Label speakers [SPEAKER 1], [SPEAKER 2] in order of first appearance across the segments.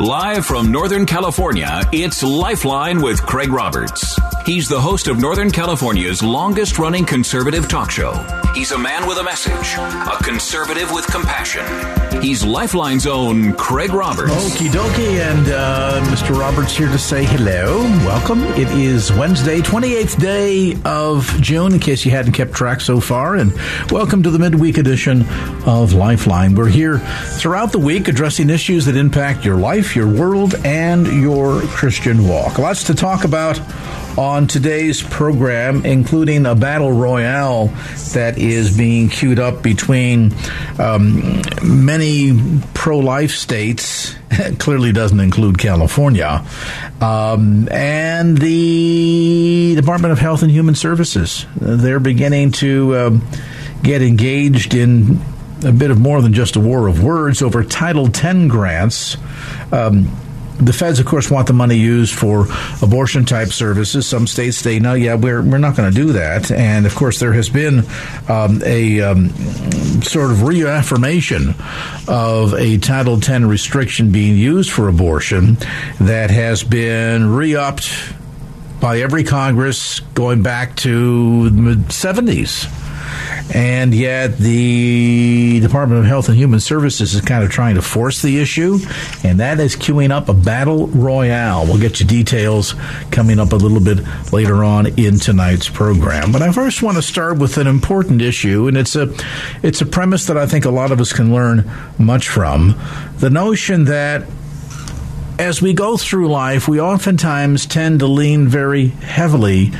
[SPEAKER 1] Live from Northern California, it's Lifeline with Craig Roberts. He's the host of Northern California's longest running conservative talk show. He's a man with a message, a conservative with compassion. He's Lifeline's own Craig Roberts.
[SPEAKER 2] Okie dokie, and uh, Mr. Roberts here to say hello. Welcome. It is Wednesday, 28th day of June, in case you hadn't kept track so far, and welcome to the midweek edition of Lifeline. We're here throughout the week addressing issues that impact your life, your world, and your Christian walk. Lots to talk about on today's program, including a battle royale that is being queued up between um, many pro life states. clearly doesn't include California. Um, and the Department of Health and Human Services. They're beginning to um, get engaged in a bit of more than just a war of words over Title X grants. Um, the feds, of course, want the money used for abortion type services. Some states say, no, yeah, we're, we're not going to do that. And of course, there has been um, a um, sort of reaffirmation of a Title X restriction being used for abortion that has been re upped by every Congress going back to the 70s. And yet, the Department of Health and Human Services is kind of trying to force the issue, and that is queuing up a battle royale. We'll get you details coming up a little bit later on in tonight's program. But I first want to start with an important issue, and it's a it's a premise that I think a lot of us can learn much from. The notion that as we go through life, we oftentimes tend to lean very heavily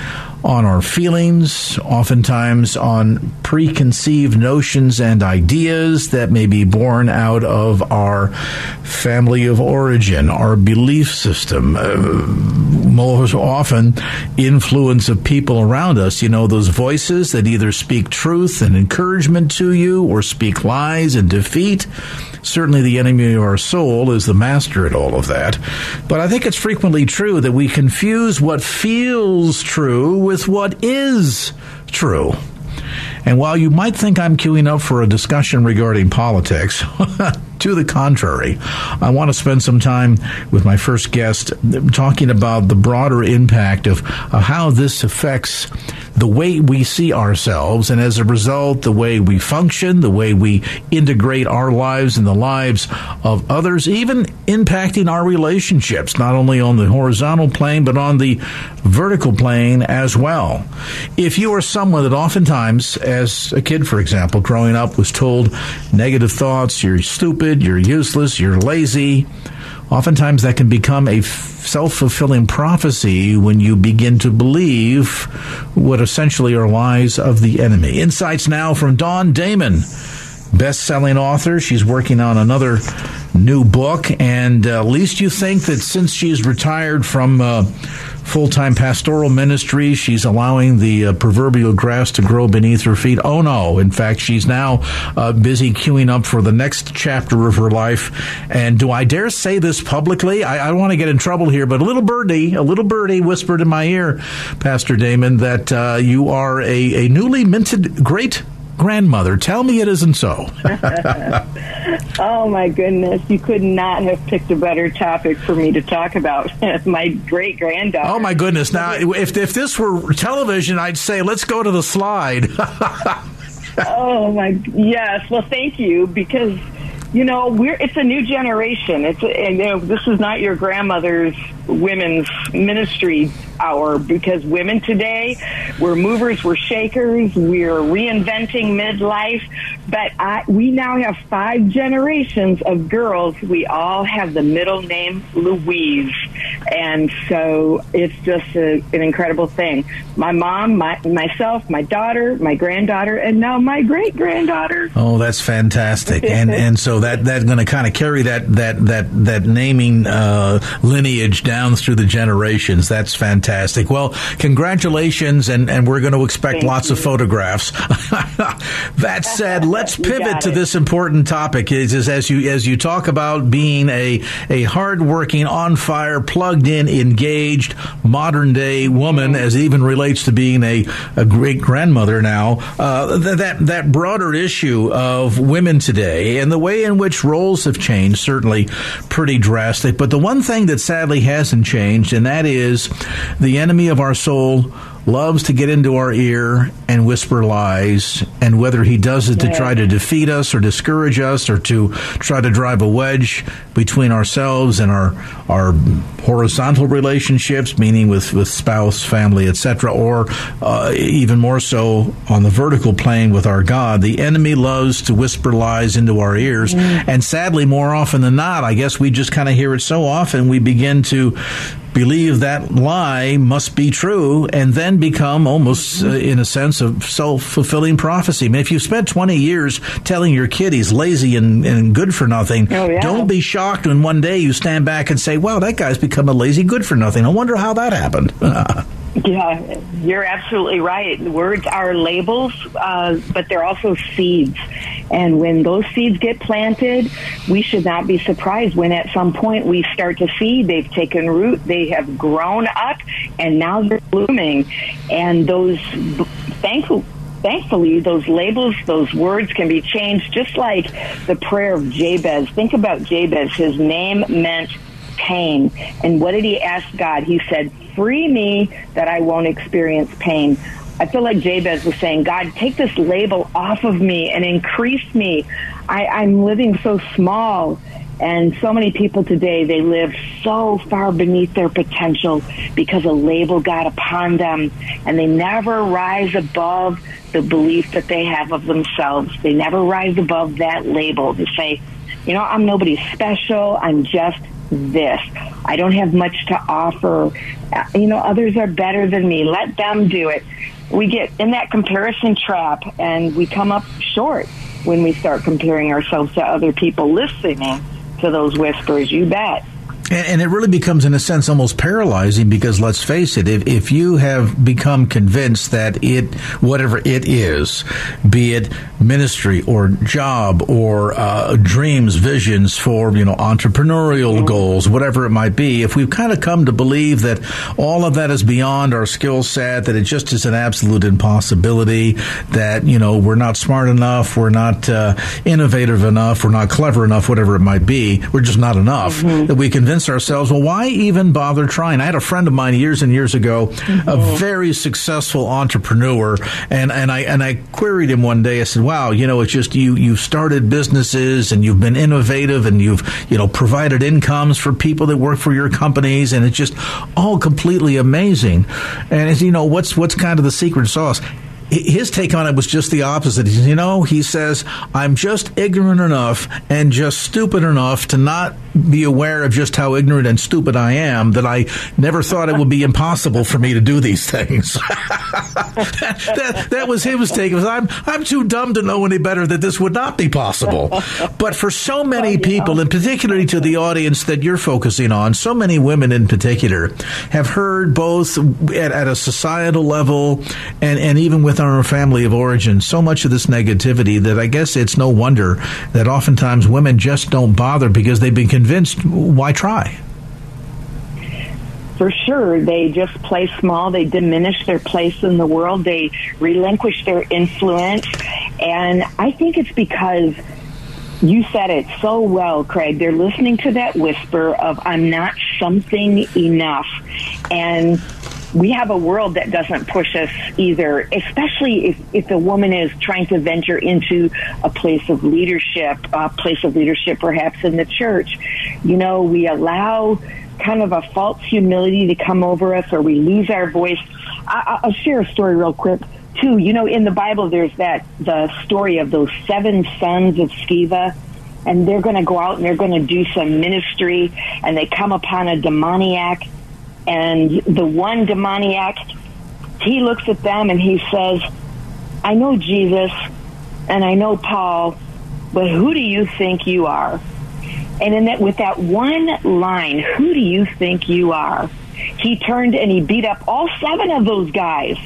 [SPEAKER 2] on our feelings, oftentimes on preconceived notions and ideas that may be born out of our family of origin, our belief system, uh, most often influence of people around us. You know, those voices that either speak truth and encouragement to you or speak lies and defeat. Certainly, the enemy of our soul is the master at all of that. But I think it's frequently true that we confuse what feels true with what is true. And while you might think I'm queuing up for a discussion regarding politics, to the contrary, I want to spend some time with my first guest talking about the broader impact of, how this affects the way we see ourselves, and as a result, the way we function, the way we integrate our lives and the lives of others, even impacting our relationships, not only on the horizontal plane, but on the vertical plane as well. If you are someone that oftentimes, as a kid, for example, growing up, was told negative thoughts, you're stupid, you're useless, you're lazy, oftentimes that can become a self fulfilling prophecy when you begin to believe what essentially are lies of the enemy. Insights now from Dawn Damon, best selling author. She's working on another new book, and uh, at least you think that since she's retired from uh, full time pastoral ministry. She's allowing the uh, proverbial grass to grow beneath her feet. Oh no. In fact, she's now uh, busy queuing up for the next chapter of her life. And do I dare say this publicly? I, I don't want to get in trouble here, but a little birdie, a little birdie whispered in my ear, Pastor Damon, that uh, you are a, a newly minted great grandmother. Tell me it isn't so.
[SPEAKER 3] oh my goodness, you could not have picked a better topic for me to talk about. my great granddaughter.
[SPEAKER 2] Oh my goodness! Now, if if this were television, I'd say let's go to the slide.
[SPEAKER 3] oh my yes. Well, thank you because you know we're it's a new generation. It's a, you know this is not your grandmother's women's ministry hour because women today, we're movers, we're shakers, we're reinventing midlife. But I, we now have five generations of girls. We all have the middle name Louise. And so it's just a, an incredible thing. My mom, my, myself, my daughter, my granddaughter, and now my great granddaughter.
[SPEAKER 2] Oh, that's fantastic. and, and so that, that's going to kind of carry that, that, that, that naming, uh, lineage down through the generations. That's fantastic. Well, congratulations, and, and we're going to expect
[SPEAKER 3] Thank
[SPEAKER 2] lots
[SPEAKER 3] you.
[SPEAKER 2] of photographs. that said, let's pivot to this important topic. Is, is as you as you talk about being a a hardworking, on fire, plugged in, engaged, modern day woman, as it even relates to being a, a great grandmother now. Uh, that that broader issue of women today and the way in which roles have changed, certainly pretty drastic. But the one thing that sadly hasn't changed, and that is the enemy of our soul loves to get into our ear and whisper lies. And whether he does it to try to defeat us or discourage us or to try to drive a wedge between ourselves and our our horizontal relationships, meaning with, with spouse, family, etc., or uh, even more so on the vertical plane with our God, the enemy loves to whisper lies into our ears. Mm. And sadly, more often than not, I guess we just kind of hear it so often, we begin to believe that lie must be true and then become almost uh, in a sense of self-fulfilling prophecy. I mean, if you spent 20 years telling your kid he's lazy and, and good for nothing, oh, yeah. don't be shocked when one day you stand back and say, wow, that guy's become a lazy good for nothing. I wonder how that happened.
[SPEAKER 3] Yeah, you're absolutely right. Words are labels, uh, but they're also seeds. And when those seeds get planted, we should not be surprised when at some point we start to see they've taken root, they have grown up, and now they're blooming. And those, thankful, thankfully, those labels, those words can be changed, just like the prayer of Jabez. Think about Jabez. His name meant pain. And what did he ask God? He said, free me that I won't experience pain. I feel like Jabez was saying, God, take this label off of me and increase me. I, I'm living so small. And so many people today, they live so far beneath their potential because a label got upon them and they never rise above the belief that they have of themselves. They never rise above that label to say, you know, I'm nobody special. I'm just this. I don't have much to offer. Uh, you know, others are better than me. Let them do it. We get in that comparison trap and we come up short when we start comparing ourselves to other people listening to those whispers. You bet.
[SPEAKER 2] And, it really becomes, in a sense, almost paralyzing because let's face it, if, if you have become convinced that it, whatever it is, be it ministry or job or uh, dreams, visions for, you know, entrepreneurial goals, whatever it might be, if we've kind of come to believe that all of that is beyond our skill set, that it just is an absolute impossibility, that, you know, we're not smart enough, we're not uh, innovative enough, we're not clever enough, whatever it might be, we're just not enough, mm-hmm. that we convince ourselves, well, why even bother trying? I had a friend of mine years and years ago, mm-hmm. a very successful entrepreneur, and, and I and I queried him one day. I said, "Wow, you know, it's just you you've started businesses and you've been innovative and you've you know provided incomes for people that work for your companies, and it's just all completely amazing." And as you know, what's what's kind of the secret sauce? his take on it was just the opposite. You know, he says, I'm just ignorant enough and just stupid enough to not be aware of just how ignorant and stupid I am that I never thought it would be impossible for me to do these things. that, that, that, was his take. Was, I'm, I'm too dumb to know any better that this would not be possible. But for so many people, and particularly to the audience that you're focusing on, so many women in particular have heard both at, at a societal level and, and even within our family of origin so much of this negativity that I guess it's no wonder that oftentimes women just don't bother because they've been convinced, why try?
[SPEAKER 3] for sure. They just play small. They diminish their place in the world. They relinquish their influence. And I think it's because you said it so well, Craig. They're listening to that whisper of, I'm not something enough. And we have a world that doesn't push us either, especially if, if a woman is trying to venture into a place of leadership, a place of leadership perhaps in the church. You know, we allow kind of a false humility to come over us or we lose our voice. I, I'll share a story real quick too. You know, in the Bible, there's that, the story of those seven sons of Sceva and they're going to go out and they're going to do some ministry and they come upon a demoniac and the one demoniac, he looks at them and he says, I know Jesus and I know Paul, but who do you think you are? And in that, with that one line, who do you think you are? He turned and he beat up all seven of those guys.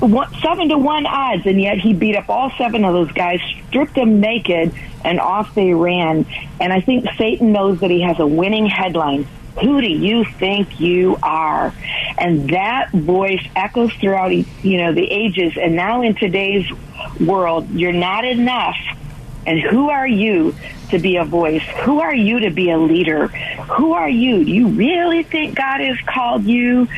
[SPEAKER 3] One, seven to one odds, and yet he beat up all seven of those guys, stripped them naked, and off they ran. And I think Satan knows that he has a winning headline who do you think you are? And that voice echoes throughout, you know, the ages. And now in today's world, you're not enough And who are you to be a voice? Who are you to be a leader? Who are you? Do you really think God has called you?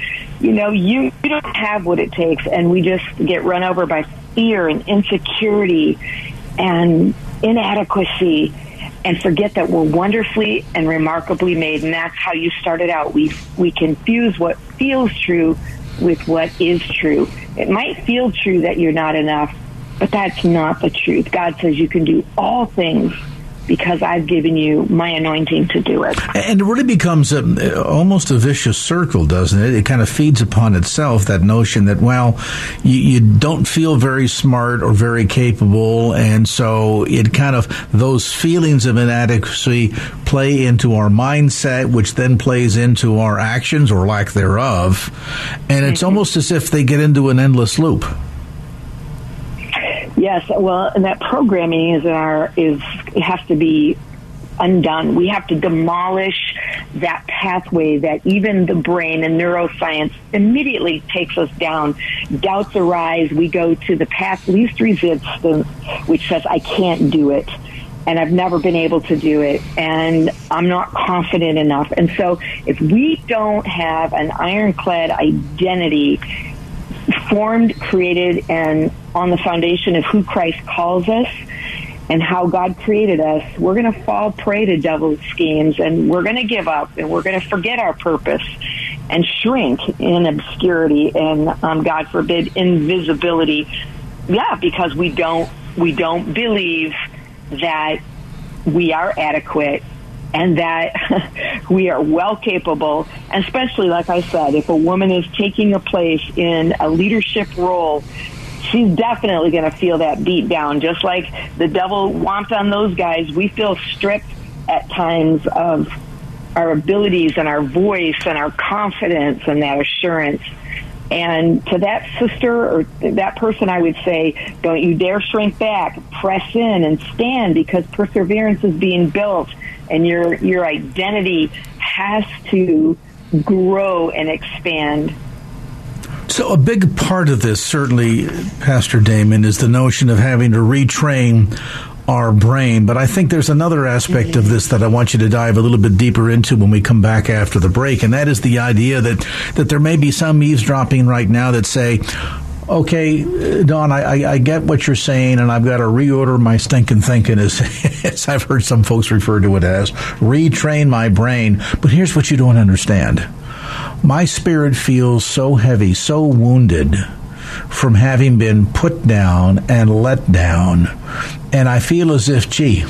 [SPEAKER 3] You know, you, you don't have what it takes. And we just get run over by fear and insecurity and inadequacy and forget that we're wonderfully and remarkably made. And that's how you started out. We, we confuse what feels true with what is true. It might feel true that you're not enough, but that's not the truth. God says you can do all things because I've given you my anointing to do it.
[SPEAKER 2] And it really becomes a, almost a vicious circle, doesn't it? It kind of feeds upon itself that notion that, well, you, you, don't feel very smart or very capable. And so it kind of, those feelings of inadequacy play into our mindset, which then plays into our actions or lack thereof. And it's mm-hmm. almost as if they get into an endless loop.
[SPEAKER 3] Yes, well, and that programming is our is has to be undone. We have to demolish that pathway that even the brain and neuroscience immediately takes us down. Doubts arise. We go to the path least resistance, which says, I can't do it. And I've never been able to do it. And I'm not confident enough. And so if we don't have an ironclad identity formed, created, and on the foundation of who Christ calls us and how God created us, we're going to fall prey to devil's schemes and we're going to give up and we're going to forget our purpose and shrink in obscurity and, um, God forbid, invisibility. Yeah, because we don't, we don't believe that we are adequate and that we are well capable, especially, like I said, if a woman is taking a place in a leadership role, she's definitely going to feel that beat down. Just like the devil wants on those guys, we feel stripped at times of our abilities and our voice and our confidence and that assurance. And to that sister or that person, I would say, don't you dare shrink back. Press in and stand because perseverance is being built and your, your identity has to grow and expand
[SPEAKER 2] so, a big part of this, certainly, Pastor Damon, is the notion of having to retrain our brain. But I think there's another aspect of this that I want you to dive a little bit deeper into when we come back after the break, and that is the idea that, that there may be some eavesdropping right now that say, okay, Dawn, I, I, I, get what you're saying, and I've got to reorder my stinking thinking, as, as I've heard some folks refer to it as, retrain my brain. But here's what you don't understand my spirit feels so heavy, so wounded from having been put down and let down. And I feel as if, gee,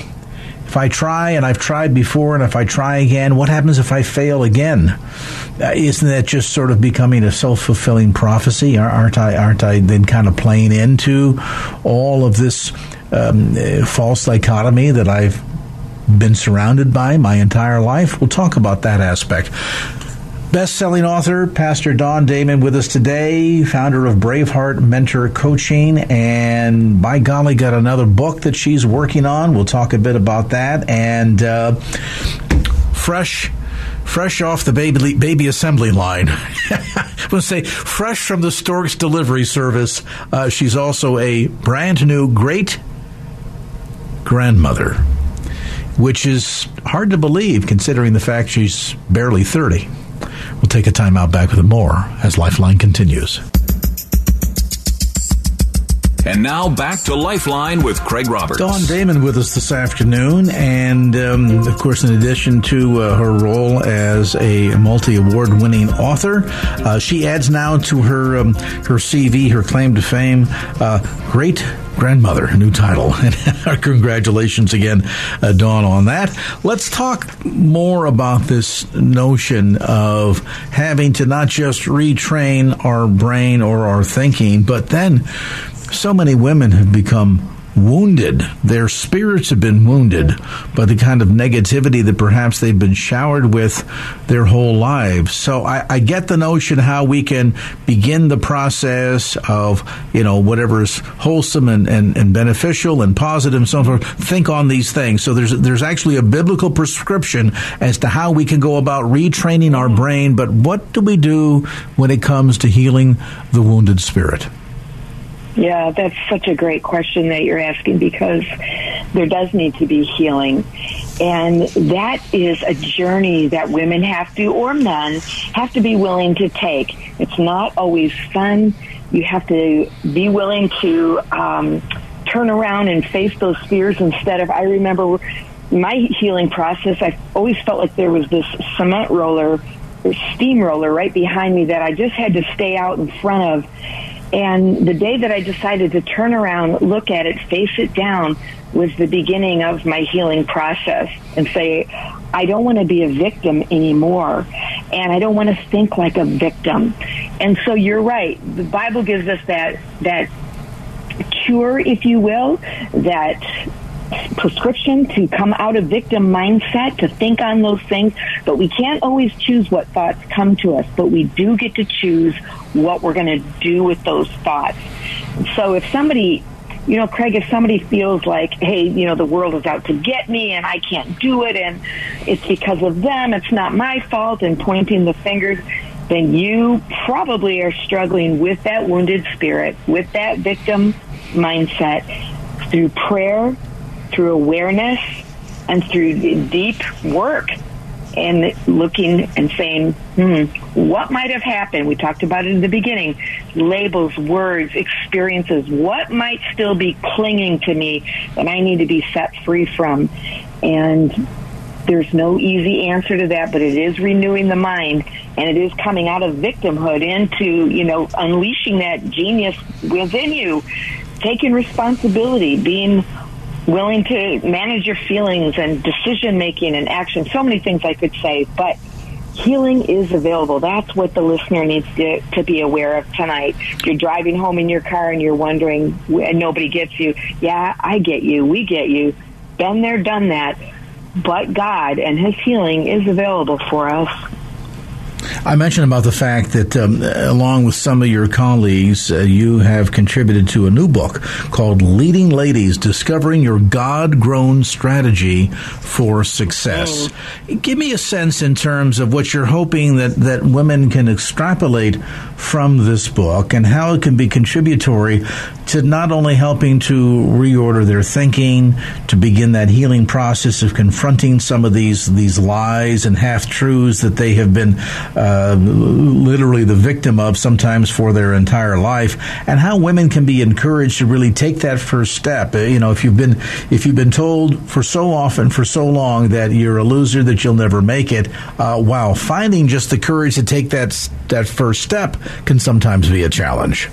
[SPEAKER 2] if I try and I've tried before and if I try again, what happens if I fail again? Uh, isn't that just sort of becoming a self fulfilling prophecy? Aren't I, aren't I then kind of playing into all of this um, uh, false dichotomy that I've been surrounded by my entire life? We'll talk about that aspect. Best selling author, Pastor Dawn Damon, with us today, founder of Braveheart Mentor Coaching, and by golly, got another book that she's working on. We'll talk a bit about that. And uh, fresh fresh off the baby baby assembly line. I want to say fresh from the Storks delivery service. Uh, she's also a brand new great grandmother, which is hard to believe considering the fact she's barely thirty. We'll take a time out back with more as Lifeline continues.
[SPEAKER 1] And now back to Lifeline with Craig Roberts.
[SPEAKER 2] Dawn Damon with us this afternoon. And um, of course, in addition to uh, her role as a multi award winning author, uh, she adds now to her, um, her CV, her claim to fame, uh, great grandmother, new title. And our congratulations again, uh, Dawn, on that. Let's talk more about this notion of having to not just retrain our brain or our thinking, but then so many women have become wounded. Their spirits have been wounded by the kind of negativity that perhaps they've been showered with their whole lives. So I, I, get the notion how we can begin the process of, you know, whatever is wholesome and, and, and beneficial and positive and so forth. Think on these things. So there's, there's actually a biblical prescription as to how we can go about retraining our brain. But what do we do when it comes to healing the wounded spirit?
[SPEAKER 3] Yeah, that's such a great question that you're asking because there does need to be healing. And that is a journey that women have to, or men, have to be willing to take. It's not always fun. You have to be willing to um, turn around and face those fears instead of, I remember my healing process, I always felt like there was this cement roller steamroller right behind me that I just had to stay out in front of. And the day that I decided to turn around, look at it, face it down, was the beginning of my healing process and say, I don't want to be a victim anymore. And I don't want to think like a victim. And so you're right. The Bible gives us that, that cure, if you will, that prescription to come out of victim mindset, to think on those things, but we can't always choose what thoughts come to us, but we do get to choose what we're going to do with those thoughts. So if somebody you know, Craig, if somebody feels like, hey, you know, the world is out to get me and I can't do it and it's because of them, it's not my fault, and pointing the fingers, then you probably are struggling with that wounded spirit, with that victim mindset through prayer, through awareness, and through deep work and looking and saying, hmm, what might have happened? We talked about it in the beginning. Labels, words, experiences. What might still be clinging to me that I need to be set free from? And there's no easy answer to that, but it is renewing the mind and it is coming out of victimhood into, you know, unleashing that genius within you, taking responsibility, being willing to manage your feelings and decision making and action. So many things I could say, but healing is available. That's what the listener needs to, to be aware of tonight. You're driving home in your car and you're wondering, and nobody gets you, yeah, I get you. We get you. Been there, done that. But God and His healing is available for us.
[SPEAKER 2] I mentioned about the fact that, um, along with some of your colleagues, uh, you have contributed to a new book called Leading Ladies Discovering Your God Grown Strategy for Success. Oh. Give me a sense in terms of what you're hoping that, that women can extrapolate from this book and how it can be contributory to not only helping to reorder their thinking, to begin that healing process of confronting some of these, these lies and half truths that they have been. Uh, literally the victim of sometimes for their entire life, and how women can be encouraged to really take that first step. Uh, you know, if you've been if you've been told for so often for so long that you're a loser that you'll never make it, uh, wow, finding just the courage to take that that first step can sometimes be a challenge.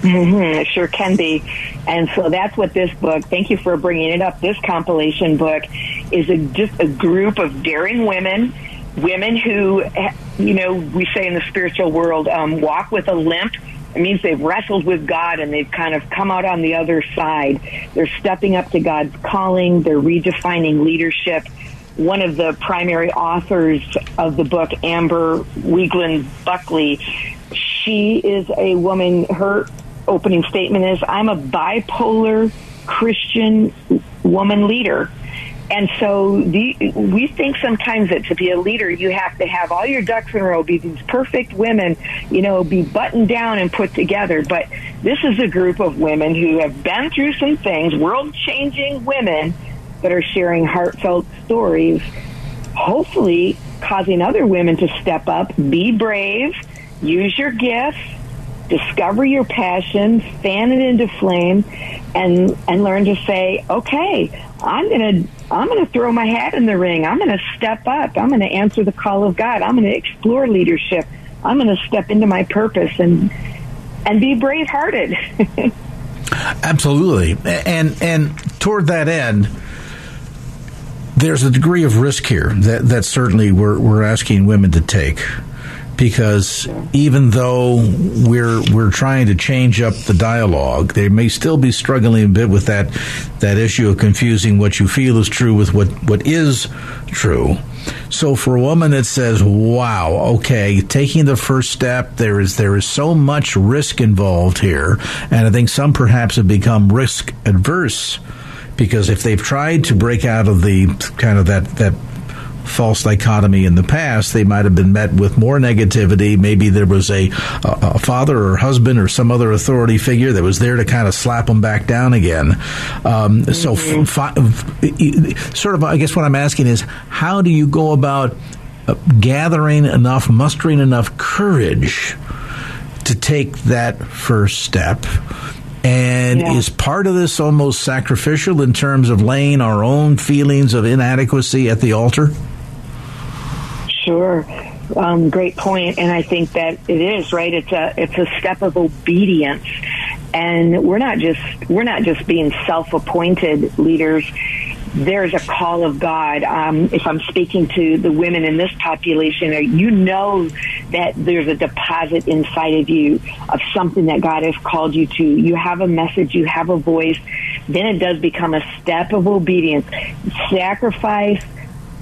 [SPEAKER 3] Mm-hmm, it sure can be. And so that's what this book, thank you for bringing it up. This compilation book is a, just a group of daring women women who, you know, we say in the spiritual world, um, walk with a limp. It means they've wrestled with God and they've kind of come out on the other side. They're stepping up to God's calling. They're redefining leadership. One of the primary authors of the book, Amber Wiegland Buckley, she is a woman. Her opening statement is, I'm a bipolar Christian woman leader. And so the, we think sometimes that to be a leader, you have to have all your ducks in a row, be these perfect women, you know, be buttoned down and put together. But this is a group of women who have been through some things, world changing women that are sharing heartfelt stories, hopefully causing other women to step up, be brave, use your gifts, discover your passion, fan it into flame, and and learn to say, okay, I'm gonna I'm gonna throw my hat in the ring. I'm gonna step up. I'm gonna answer the call of God. I'm gonna explore leadership. I'm gonna step into my purpose and and be brave hearted.
[SPEAKER 2] Absolutely, and and toward that end there's a degree of risk here that, that certainly we're, we're asking women to take because even though we're we're trying to change up the dialogue, they may still be struggling a bit with that that issue of confusing what you feel is true with what what is true. So for a woman that says, "Wow, okay, taking the first step, there is there is so much risk involved here," and I think some perhaps have become risk adverse because if they've tried to break out of the kind of that that false dichotomy in the past, they might have been met with more negativity. Maybe there was a, a, father or husband or some other authority figure that was there to kind of slap them back down again. Um, mm-hmm. So, fi- sort of, I guess what I'm asking is, how do you go about uh, gathering enough, mustering enough courage to take that first step? And yeah. is part of this almost sacrificial in terms of laying our own feelings of inadequacy at the altar?
[SPEAKER 3] Sure. Um, great point, and I think that it is right. It's a it's a step of obedience, and we're not just we're not just being self-appointed leaders. There's a call of God. Um, if I'm speaking to the women in this population, you know that there's a deposit inside of you of something that God has called you to. You have a message, you have a voice. Then it does become a step of obedience, sacrifice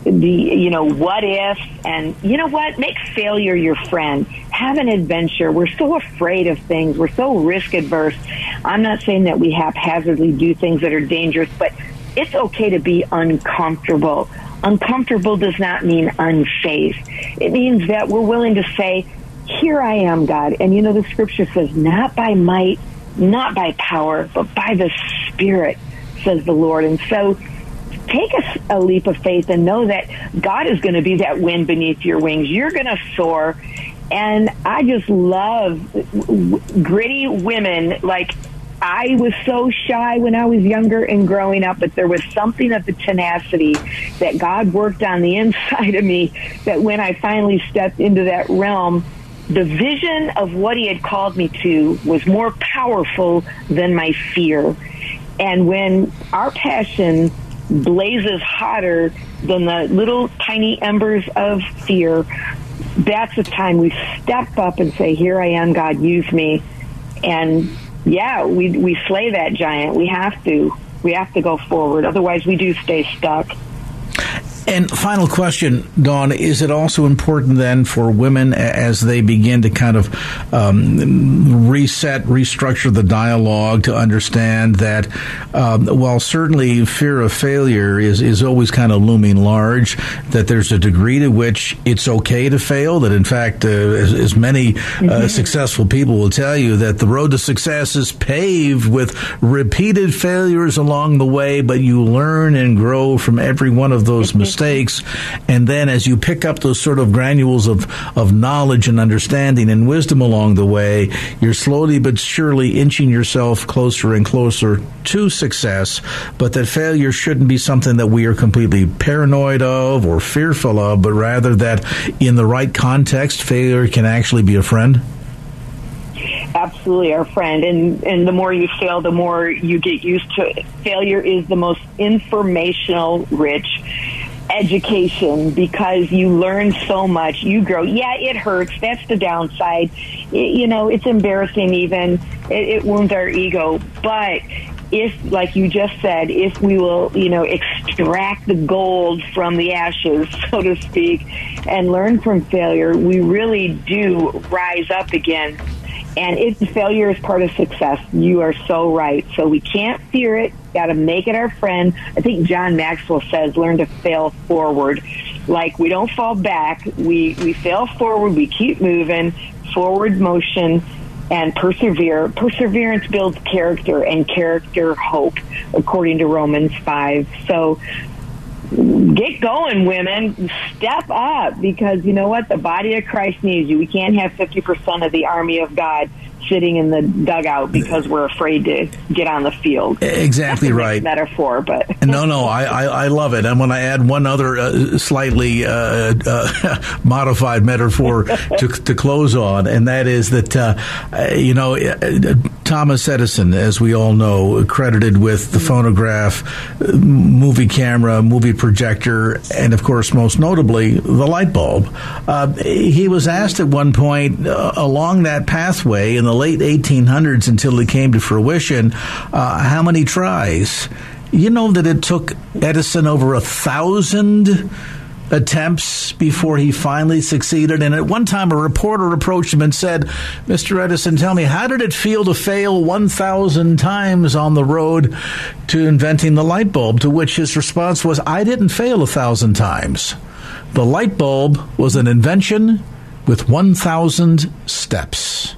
[SPEAKER 3] the you know what if and you know what make failure your friend have an adventure we're so afraid of things we're so risk adverse i'm not saying that we haphazardly do things that are dangerous but it's okay to be uncomfortable uncomfortable does not mean unsafe it means that we're willing to say here i am god and you know the scripture says not by might not by power but by the spirit says the lord and so take a, a leap of faith and know that God is going to be that wind beneath your wings. You're going to soar. And I just love gritty women. Like, I was so shy when I was younger and growing up, but there was something of the tenacity that God worked on the inside of me that when I finally stepped into that realm, the vision of what he had called me to was more powerful than my fear. And when our passion blazes hotter than the little tiny embers of fear, that's the time we step up and say, Here I am, God, use me. And yeah, we, we slay that giant. We have to. We have to go forward. Otherwise, we do stay stuck.
[SPEAKER 2] And final question, Dawn: Is it also important then for women as they begin to kind of um, reset, restructure the dialogue to understand that um, while certainly fear of failure is is always kind of looming large, that there's a degree to which it's okay to fail. That in fact, uh, as, as, many uh, mm-hmm. successful people will tell you, that the road to success is paved with repeated failures along the way, but you learn and grow from every one of those mistakes mistakes. And then as you pick up those sort of granules of, of knowledge and understanding and wisdom along the way, you're slowly but surely inching yourself closer and closer to success. But that failure shouldn't be something that we are completely paranoid of or fearful of, but rather that in the right context, failure can actually be a friend
[SPEAKER 3] absolutely our friend and and the more you fail the more you get used to it failure is the most informational rich education because you learn so much. You grow. Yeah, it hurts. That's the downside. It, you know, it's embarrassing even. It, it wounds our ego. But if, like you just said, if we will, you know, extract the gold from the ashes, so to speak, and learn from failure, we really do rise up again. And if failure is part of success, you are so right. So we can't fear it. Got to make it our friend. I think John Maxwell says, learn to fail forward. Like we don't fall back. We, we fail forward. We keep moving forward motion and persevere. Perseverance builds character and character hope, according to Romans 5. So get going, women. Step up because you know what? The body of Christ needs you. We can't have 50% of the army of God sitting in the dugout because we're afraid to get on the field.
[SPEAKER 2] Exactly right.
[SPEAKER 3] Metaphor, but
[SPEAKER 2] no, no, I, I, I, love it. And when I add one other uh, slightly uh, uh, modified metaphor to, to close on, and that is that uh, you know uh, Thomas Edison, as we all know, credited with the phonograph, movie camera, movie projector, and of course, most notably, the light bulb. Uh, he was asked at one point along that pathway in the late 1800s until it came to fruition, uh, how many tries? You know that it took Edison over a thousand attempts before he finally succeeded. And at one time, a reporter approached him and said, Mr. Edison, tell me, how did it feel to fail 1,000 times on the road to inventing the light bulb? To which his response was, I didn't fail a thousand times. The light bulb was an invention with 1,000 steps.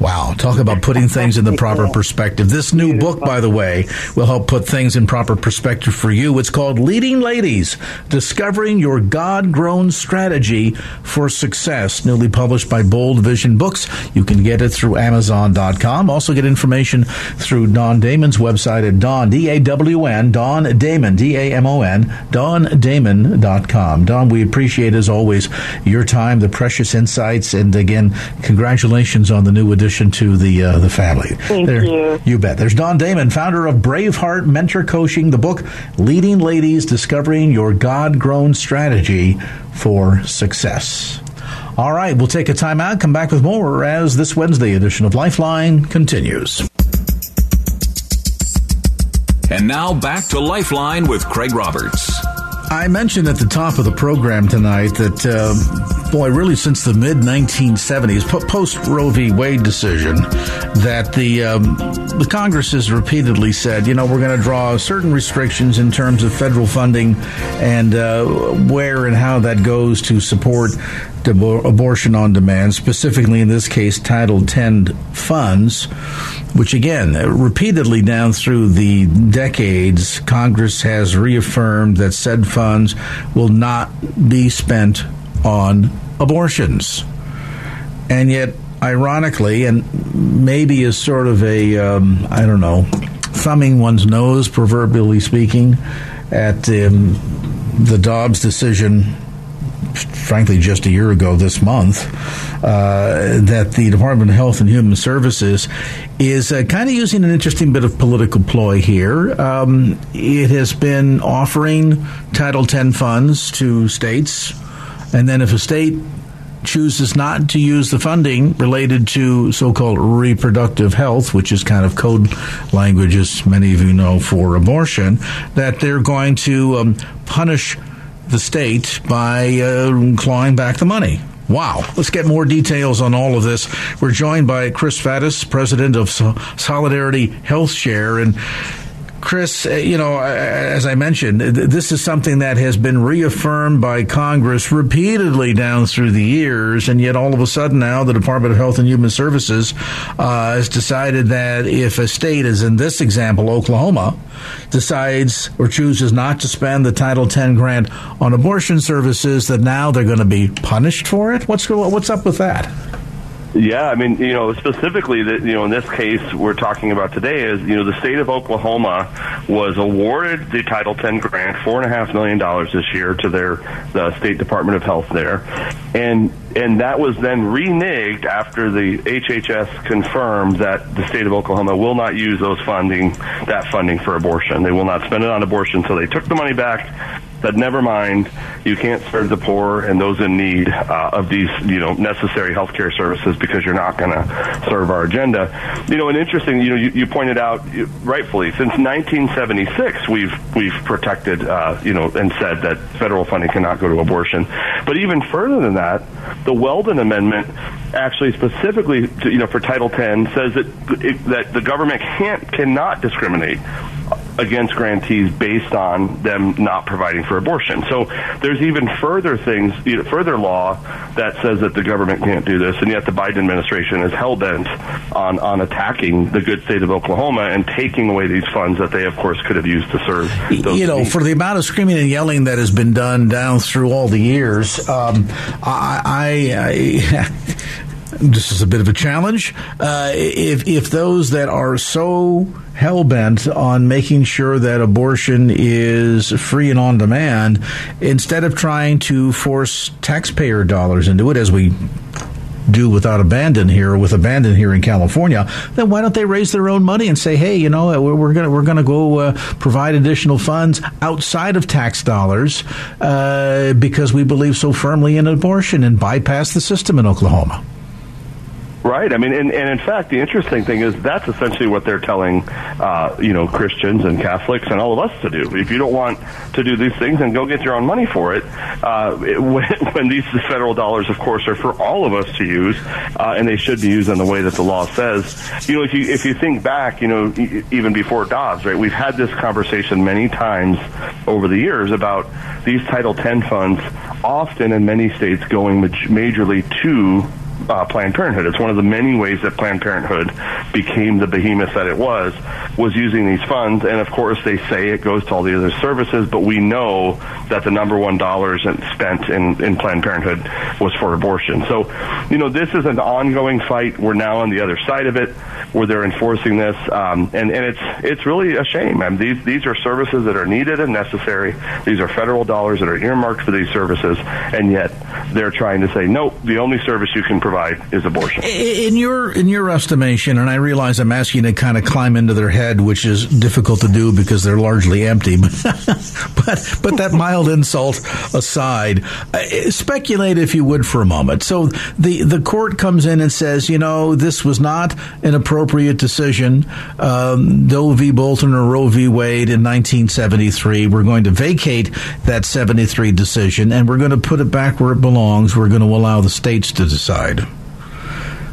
[SPEAKER 2] Wow, talk about putting things in the proper perspective. This new book, by the way, will help put things in proper perspective for you. It's called Leading Ladies Discovering Your God Grown Strategy for Success, newly published by Bold Vision Books. You can get it through Amazon.com. Also, get information through Dawn Damon's website at Dawn, D A W N, Dawn Damon, D A M O N, DawnDamon.com. Dawn, we appreciate, as always, your time, the precious insights, and again, congratulations on the new edition addition to the uh, the family.
[SPEAKER 3] Thank there, you.
[SPEAKER 2] You bet. There's Dawn Damon, founder of Braveheart Mentor Coaching, the book Leading Ladies Discovering Your God Grown Strategy for Success. All right, we'll take a time out, come back with more as this Wednesday edition of Lifeline continues.
[SPEAKER 1] And now back to Lifeline with Craig Roberts.
[SPEAKER 2] I mentioned at the top of the program tonight that, uh, boy, really since the mid 1970s, post Roe v. Wade decision, that the um, the Congress has repeatedly said, you know, we're going to draw certain restrictions in terms of federal funding and uh, where and how that goes to support abortion on demand, specifically in this case, Title X funds, which again, repeatedly down through the decades, Congress has reaffirmed that said funds will not be spent on abortions. And yet, ironically, and maybe as sort of a um, I don't know, thumbing one's nose, proverbially speaking, at um, the Dobbs decision frankly, just a year ago this month, uh, that the Department of Health and Human Services is uh, kind of using an interesting bit of political ploy here. Um, it has been offering Title X funds to states, and then if a state chooses not to use the funding related to so-called reproductive health, which is kind of code language, as many of you know, for abortion, that they're going to um, punish the state by uh, clawing back the money. Wow. Let's get more details on all of this. We're joined by Chris Faddis, president of Solidarity Health Share. And Chris, uh, you know, uh, as I mentioned, this is something that has been reaffirmed by Congress repeatedly down through the years, and yet all of a sudden now the Department of Health and Human Services uh, has decided that if a state, as in this example, Oklahoma, decides or chooses not to spend the Title X grant on abortion services, that now they're going to be punished for it. What's what's up with that?
[SPEAKER 4] Yeah, I mean, you know, specifically, that you know, in this case we're talking about today is, you know, the state of Oklahoma was awarded the Title X grant, four and a half million dollars this year to their the State Department of Health there, and and that was then reneged after the HHS confirmed that the state of Oklahoma will not use those funding that funding for abortion. They will not spend it on abortion. So they took the money back said, never mind, you can't serve the poor and those in need uh, of these, you know, necessary healthcare services because you're not going to serve our agenda. You know, and interesting, you know, you, you pointed out rightfully, since 1976, we've we've protected, uh, you know, and said that federal funding cannot go to abortion. But even further than that, the Weldon Amendment actually specifically, to, you know, for Title X says that it, that the government can't cannot discriminate against grantees based on them not providing for abortion. So there's even further things, further law that says that the government can't do this, and yet the Biden administration is hell bent on on attacking the good state of Oklahoma and taking away these funds that they, of course, could have used to serve.
[SPEAKER 2] you know,
[SPEAKER 4] needs.
[SPEAKER 2] for the amount of screaming and yelling that has been done down through all the years, um, I, I, I this is a bit of a challenge. Uh, if if those that are so hell bent on making sure that abortion is free and on demand, instead of trying to force taxpayer dollars into it, as we do without abandon here with abandon here in California, then why don't they raise their own money and say, hey, you know, we're, gonna we're gonna go uh, provide additional funds outside of tax dollars uh, because we believe so firmly in abortion and bypass the system in Oklahoma.
[SPEAKER 4] Right. I mean, and, and in fact, the interesting thing is that's essentially what they're telling, uh, you know, Christians and Catholics and all of us to do. If you don't want to do these things, then go get your own money for it. Uh, when, when these federal dollars, of course, are for all of us to use, uh, and they should be used in the way that the law says. You know, if you if you think back, you know, even before Dobbs, right? We've had this conversation many times over the years about these Title X funds often in many states going majorly to uh, Planned Parenthood. It's one of the many ways that Planned Parenthood became the behemoth that it was, was using these funds. And of course, they say it goes to all the other services, but we know that the number one dollars spent in, in Planned Parenthood was for abortion. So, you know, this is an ongoing fight. We're now on the other side of it, where they're enforcing this, um, and and it's it's really a shame. I mean, these these are services that are needed and necessary. These are federal dollars that are earmarked for these services, and yet they're trying to say, no, the only service you can provide is abortion.
[SPEAKER 2] In your in your estimation, and I realize I'm asking to kind of climb into their head, which is difficult to do because they're largely empty. but but that mild insult aside, speculate if you would for a moment. So the the court comes in and says, you know, this was not an appropriate decision. Um, Doe v. Bolton or Roe v. Wade in 1973. We're going to vacate that 73 decision and we're going to put it back where it belongs. We're going to allow the states to decide.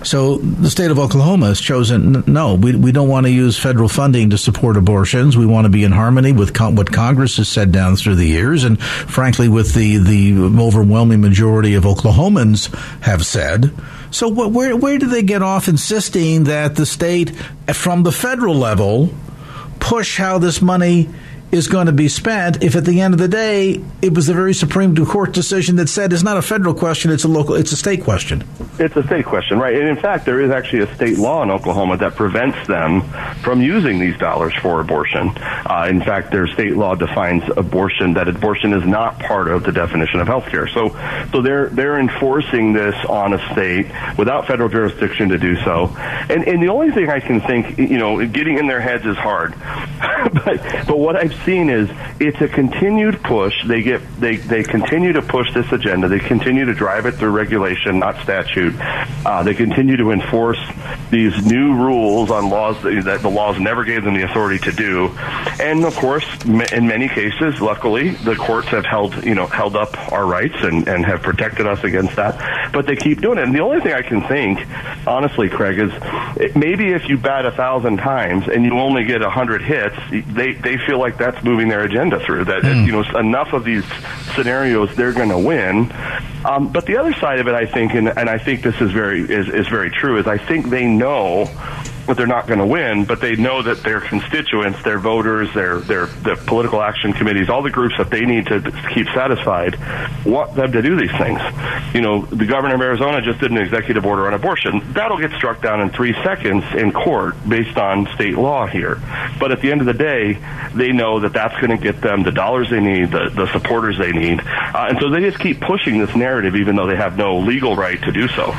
[SPEAKER 2] So the state of Oklahoma has chosen no, we, we don't want to use federal funding to support abortions. We want to be in harmony with what Congress has said down through the years, and frankly, with the, the overwhelming majority of Oklahomans have said. So where where do they get off insisting that the state, from the federal level, push how this money is going to be spent if at the end of the day it was the very Supreme Court decision that said it's not a federal question, it's a local, it's a state question.
[SPEAKER 4] It's a state question, right? And in fact, there is actually a state law in Oklahoma that prevents them from using these dollars for abortion. Uh, in fact, their state law defines abortion that abortion is not part of the definition of health care. So, so they're they're enforcing this on a state without federal jurisdiction to do so. And and the only thing I can think, you know, getting in their heads is hard. but but what I've seen is it's a continued push. They get they they continue to push this agenda. They continue to drive it through regulation, not statute. Uh, they continue to enforce these new rules on laws that, that the laws never gave them the authority to do. And of course, in many cases, luckily, the courts have held you know held up our rights and and have protected us against that. But they keep doing it. And the only thing I can think, honestly, Craig, is maybe if you bat a thousand times and you only get a hundred hits, they they feel like that that's moving their agenda through. That mm. you know enough of these scenarios they're going to win. Um, but the other side of it, I think, and, and I think this is very is, is very true, is I think they know but they're not going to win. But they know that their constituents, their voters, their their the political action committees, all the groups that they need to keep satisfied, want them to do these things. You know, the governor of Arizona just did an executive order on abortion. That'll get struck down in three seconds in court based on state law here. But at the end of the day, they know that that's going to get them the dollars they need, the, the supporters they need, uh, and so they just keep pushing this narrative, even though they have no legal right to do so.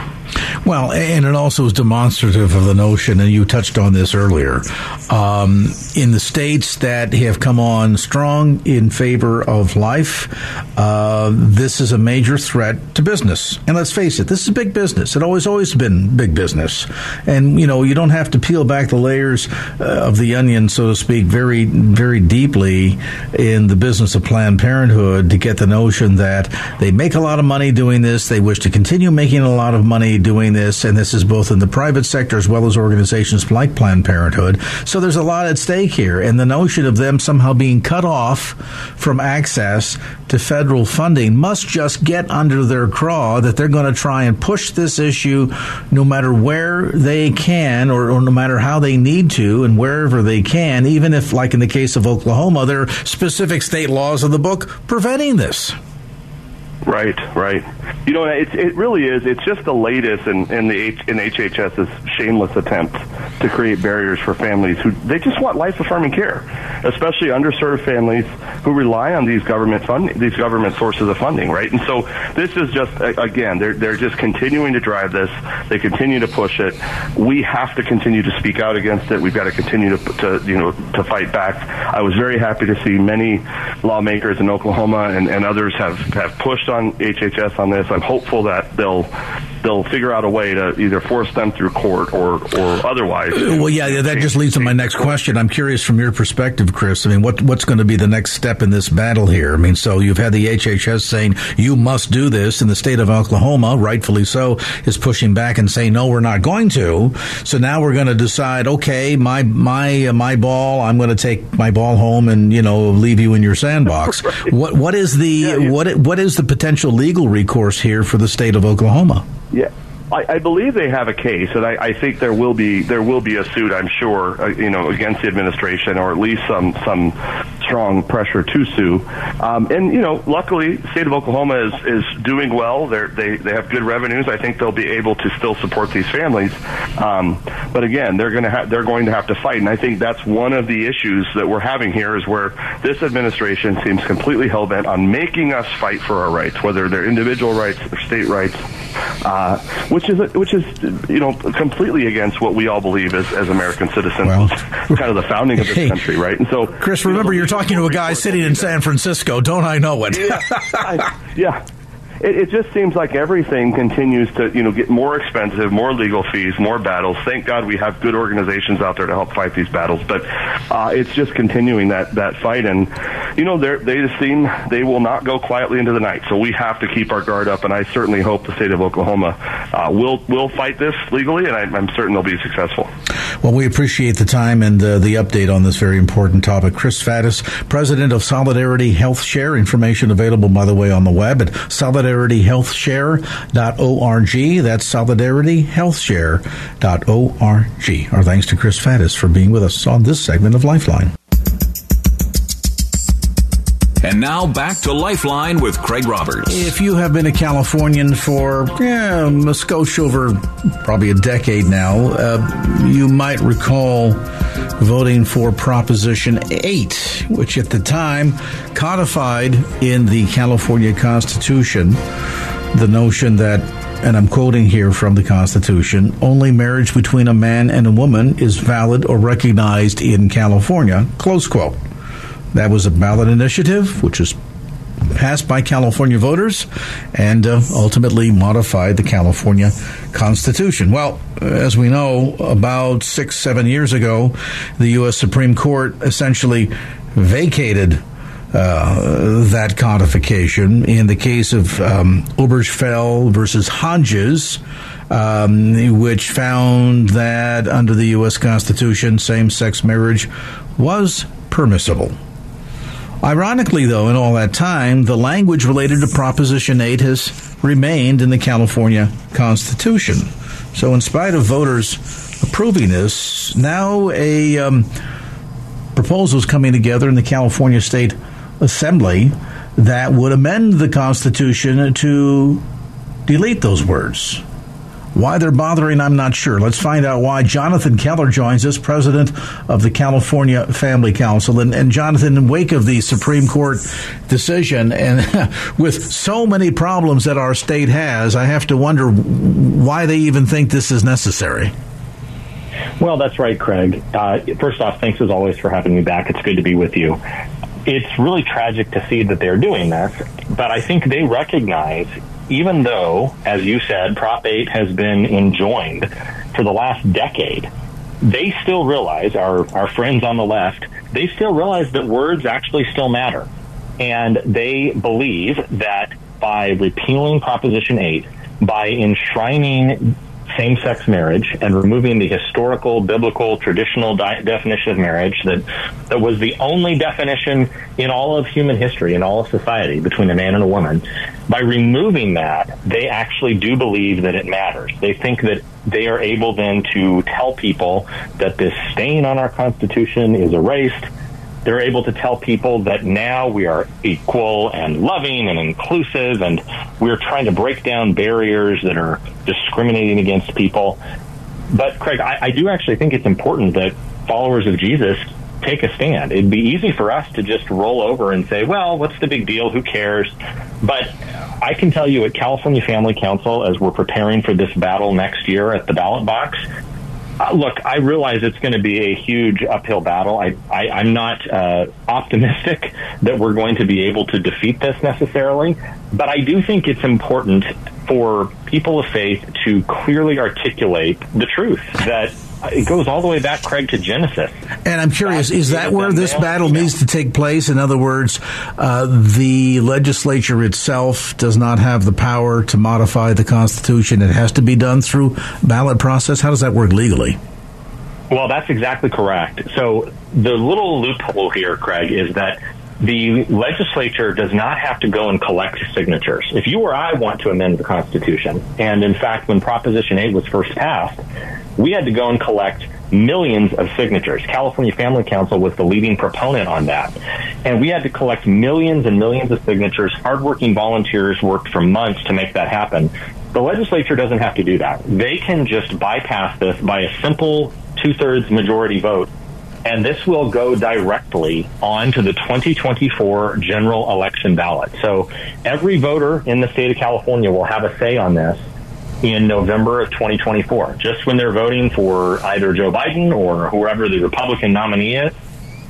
[SPEAKER 2] Well, and it also is demonstrative of the notion, and you touched on this earlier. Um, in the states that have come on strong in favor of life, uh, this is a major threat to business. And let's face it, this is big business. It always, always been big business. And, you know, you don't have to peel back the layers uh, of the onion, so to speak, very, very deeply in the business of Planned Parenthood to get the notion that they make a lot of money doing this. They wish to continue making a lot of money doing this. And this is both in the private sector as well as organizations organizations like Planned Parenthood. So there's a lot at stake here. And the notion of them somehow being cut off from access to federal funding must just get under their craw that they're going to try and push this issue no matter where they can or, or no matter how they need to and wherever they can, even if, like in the case of Oklahoma, there are specific state laws of the book preventing this.
[SPEAKER 4] Right, right. You know, it, it really is. It's just the latest in, in the H, in HHS's shameless attempt to create barriers for families who they just want life affirming care, especially underserved families who rely on these government funding, these government sources of funding. Right, and so this is just again, they're they're just continuing to drive this. They continue to push it. We have to continue to speak out against it. We've got to continue to, to you know to fight back. I was very happy to see many lawmakers in Oklahoma and, and others have have pushed on HHS on this. I'm hopeful that they'll they'll figure out a way to either force them through court or or otherwise.
[SPEAKER 2] Well, yeah, that just leads to my next question. I'm curious from your perspective, Chris. I mean, what what's going to be the next step in this battle here? I mean, so you've had the HHS saying you must do this, and the state of Oklahoma, rightfully so, is pushing back and saying no, we're not going to. So now we're going to decide, okay, my my uh, my ball, I'm going to take my ball home and you know leave you in your sandbox. right. What what is the yeah, yeah. what what is the potential legal recourse here for the state of Oklahoma?
[SPEAKER 4] Yeah. I, I believe they have a case, and I, I think there will be there will be a suit. I'm sure, uh, you know, against the administration, or at least some some strong pressure to sue. Um, and you know, luckily, the state of Oklahoma is is doing well. They're, they they have good revenues. I think they'll be able to still support these families. Um, but again, they're going to have they're going to have to fight, and I think that's one of the issues that we're having here is where this administration seems completely hell bent on making us fight for our rights, whether they're individual rights or state rights. Uh, which is which is you know completely against what we all believe as, as American citizens, well, kind of the founding of this hey, country, right?
[SPEAKER 2] And so, Chris, remember you are talking to a guy sitting in San Francisco. Don't I know it?
[SPEAKER 4] yeah, I, yeah it, it just seems like everything continues to you know get more expensive, more legal fees, more battles. Thank God we have good organizations out there to help fight these battles, but uh, it's just continuing that that fight, and you know they they just seem they will not go quietly into the night. So we have to keep our guard up, and I certainly hope the state of Oklahoma uh, will will fight this legally, and I, am certain they'll be successful.
[SPEAKER 2] Well, we appreciate the time and uh, the update on this very important topic. Chris Faddis, president of Solidarity Health Share. Information available, by the way, on the web at Solidarity solidarityhealthshare.org. That's solidarityhealthshare.org. Our thanks to Chris Faddis for being with us on this segment of Lifeline.
[SPEAKER 1] And now back to Lifeline with Craig Roberts.
[SPEAKER 2] If you have been a Californian for yeah, a skosh over probably a decade now, uh, you might recall voting for Proposition 8, which at the time codified in the California Constitution the notion that and I'm quoting here from the Constitution, only marriage between a man and a woman is valid or recognized in California, close quote. That was a ballot initiative, which was passed by California voters and uh, ultimately modified the California Constitution. Well, as we know, about six, seven years ago, the U.S. Supreme Court essentially vacated uh, that codification in the case of um, Obergefell versus Hodges, um, which found that under the U.S. Constitution, same sex marriage was permissible. Ironically, though, in all that time, the language related to Proposition 8 has remained in the California Constitution. So, in spite of voters approving this, now a um, proposal is coming together in the California State Assembly that would amend the Constitution to delete those words. Why they're bothering, I'm not sure. Let's find out why. Jonathan Keller joins us, president of the California Family Council. And, and Jonathan, in wake of the Supreme Court decision, and with so many problems that our state has, I have to wonder why they even think this is necessary.
[SPEAKER 5] Well, that's right, Craig. Uh, first off, thanks as always for having me back. It's good to be with you. It's really tragic to see that they're doing this, but I think they recognize even though, as you said, Prop 8 has been enjoined for the last decade, they still realize, our, our friends on the left, they still realize that words actually still matter. And they believe that by repealing Proposition 8, by enshrining same sex marriage and removing the historical, biblical, traditional di- definition of marriage that, that was the only definition in all of human history, in all of society, between a man and a woman. By removing that, they actually do believe that it matters. They think that they are able then to tell people that this stain on our Constitution is erased they're able to tell people that now we are equal and loving and inclusive, and we're trying to break down barriers that are discriminating against people. But, Craig, I, I do actually think it's important that followers of Jesus take a stand. It'd be easy for us to just roll over and say, well, what's the big deal? Who cares? But I can tell you at California Family Council, as we're preparing for this battle next year at the ballot box, uh, look, I realize it's going to be a huge uphill battle. I, I, am not uh, optimistic that we're going to be able to defeat this necessarily, but I do think it's important for people of faith to clearly articulate the truth that it goes all the way back, Craig, to Genesis.
[SPEAKER 2] And I'm curious, is that where this battle needs to take place? In other words, uh, the legislature itself does not have the power to modify the Constitution. It has to be done through ballot process. How does that work legally?
[SPEAKER 5] Well, that's exactly correct. So the little loophole here, Craig, is that the legislature does not have to go and collect signatures. If you or I want to amend the Constitution, and in fact, when Proposition 8 was first passed, we had to go and collect millions of signatures. California Family Council was the leading proponent on that. And we had to collect millions and millions of signatures. Hardworking volunteers worked for months to make that happen. The legislature doesn't have to do that. They can just bypass this by a simple two thirds majority vote. And this will go directly onto the 2024 general election ballot. So every voter in the state of California will have a say on this in November of 2024, just when they're voting for either Joe Biden or whoever the Republican nominee is.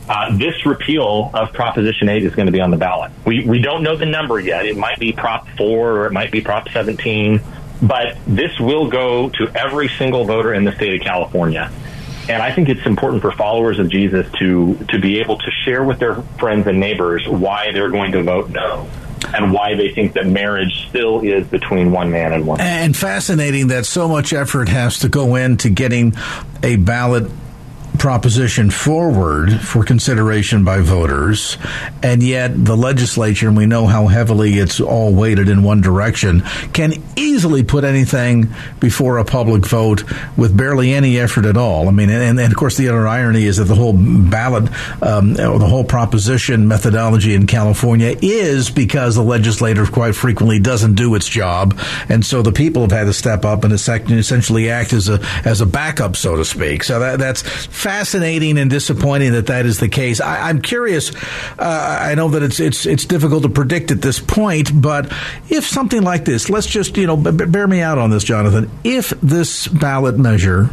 [SPEAKER 5] Uh, this repeal of Proposition 8 is going to be on the ballot. We, we don't know the number yet. It might be Prop 4 or it might be Prop 17, but this will go to every single voter in the state of California. And I think it's important for followers of Jesus to, to be able to share with their friends and neighbors why they're going to vote no and why they think that marriage still is between one man and one.
[SPEAKER 2] And fascinating that so much effort has to go into getting a ballot proposition forward for consideration by voters, and yet the legislature, and we know how heavily it's all weighted in one direction, can easily put anything before a public vote with barely any effort at all. I mean, and, and of course, the other irony is that the whole ballot, um, the whole proposition methodology in California is because the legislature quite frequently doesn't do its job, and so the people have had to step up and essentially act as a as a backup, so to speak. So that that's fascinating and disappointing that that is the case. I, am curious. Uh, I know that it's it's it's difficult to predict at this point, but if something like this, let's just you know b- bear me out on this, Jonathan. If this ballot measure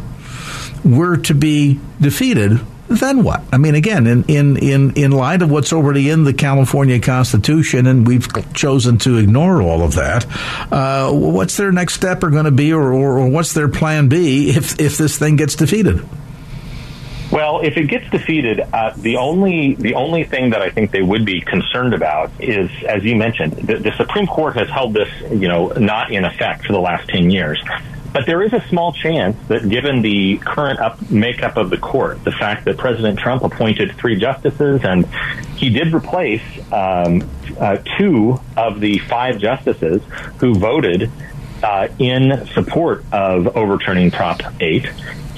[SPEAKER 2] were to be defeated, then what? I mean, again, in, in, in, in light of what's already in the California Constitution, and we've chosen to ignore all of that, uh, what's their next step are going to be, or, or, or what's their plan B if, if this thing gets defeated?
[SPEAKER 5] Well, if it gets defeated, uh, the only the only thing that I think they would be concerned about is, as you mentioned, the, the Supreme Court has held this, you know, not in effect for the last ten years. But there is a small chance that, given the current up, makeup of the court, the fact that President Trump appointed three justices and he did replace um, uh, two of the five justices who voted uh, in support of overturning Prop 8.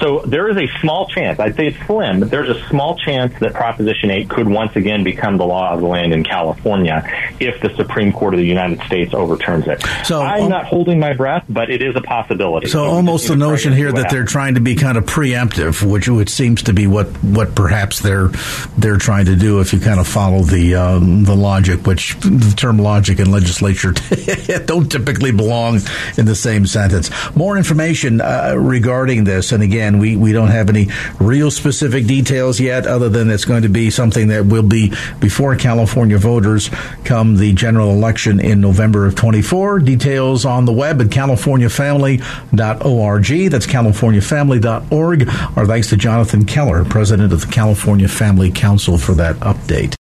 [SPEAKER 5] So there is a small chance, I'd say it's slim, but there's a small chance that Proposition 8 could once again become the law of the land in California if the Supreme Court of the United States overturns it. So I'm um, not holding my breath, but it is a possibility.
[SPEAKER 2] So, so almost the notion here that they're trying to be kind of preemptive, which which seems to be what, what perhaps they're they're trying to do if you kind of follow the um, the logic, which the term logic and legislature don't typically belong in the same sentence. More information uh, regarding this, and again Again, we, we don't have any real specific details yet, other than it's going to be something that will be before California voters come the general election in November of 24. Details on the web at californiafamily.org. That's californiafamily.org. Our thanks to Jonathan Keller, president of the California Family Council, for that update.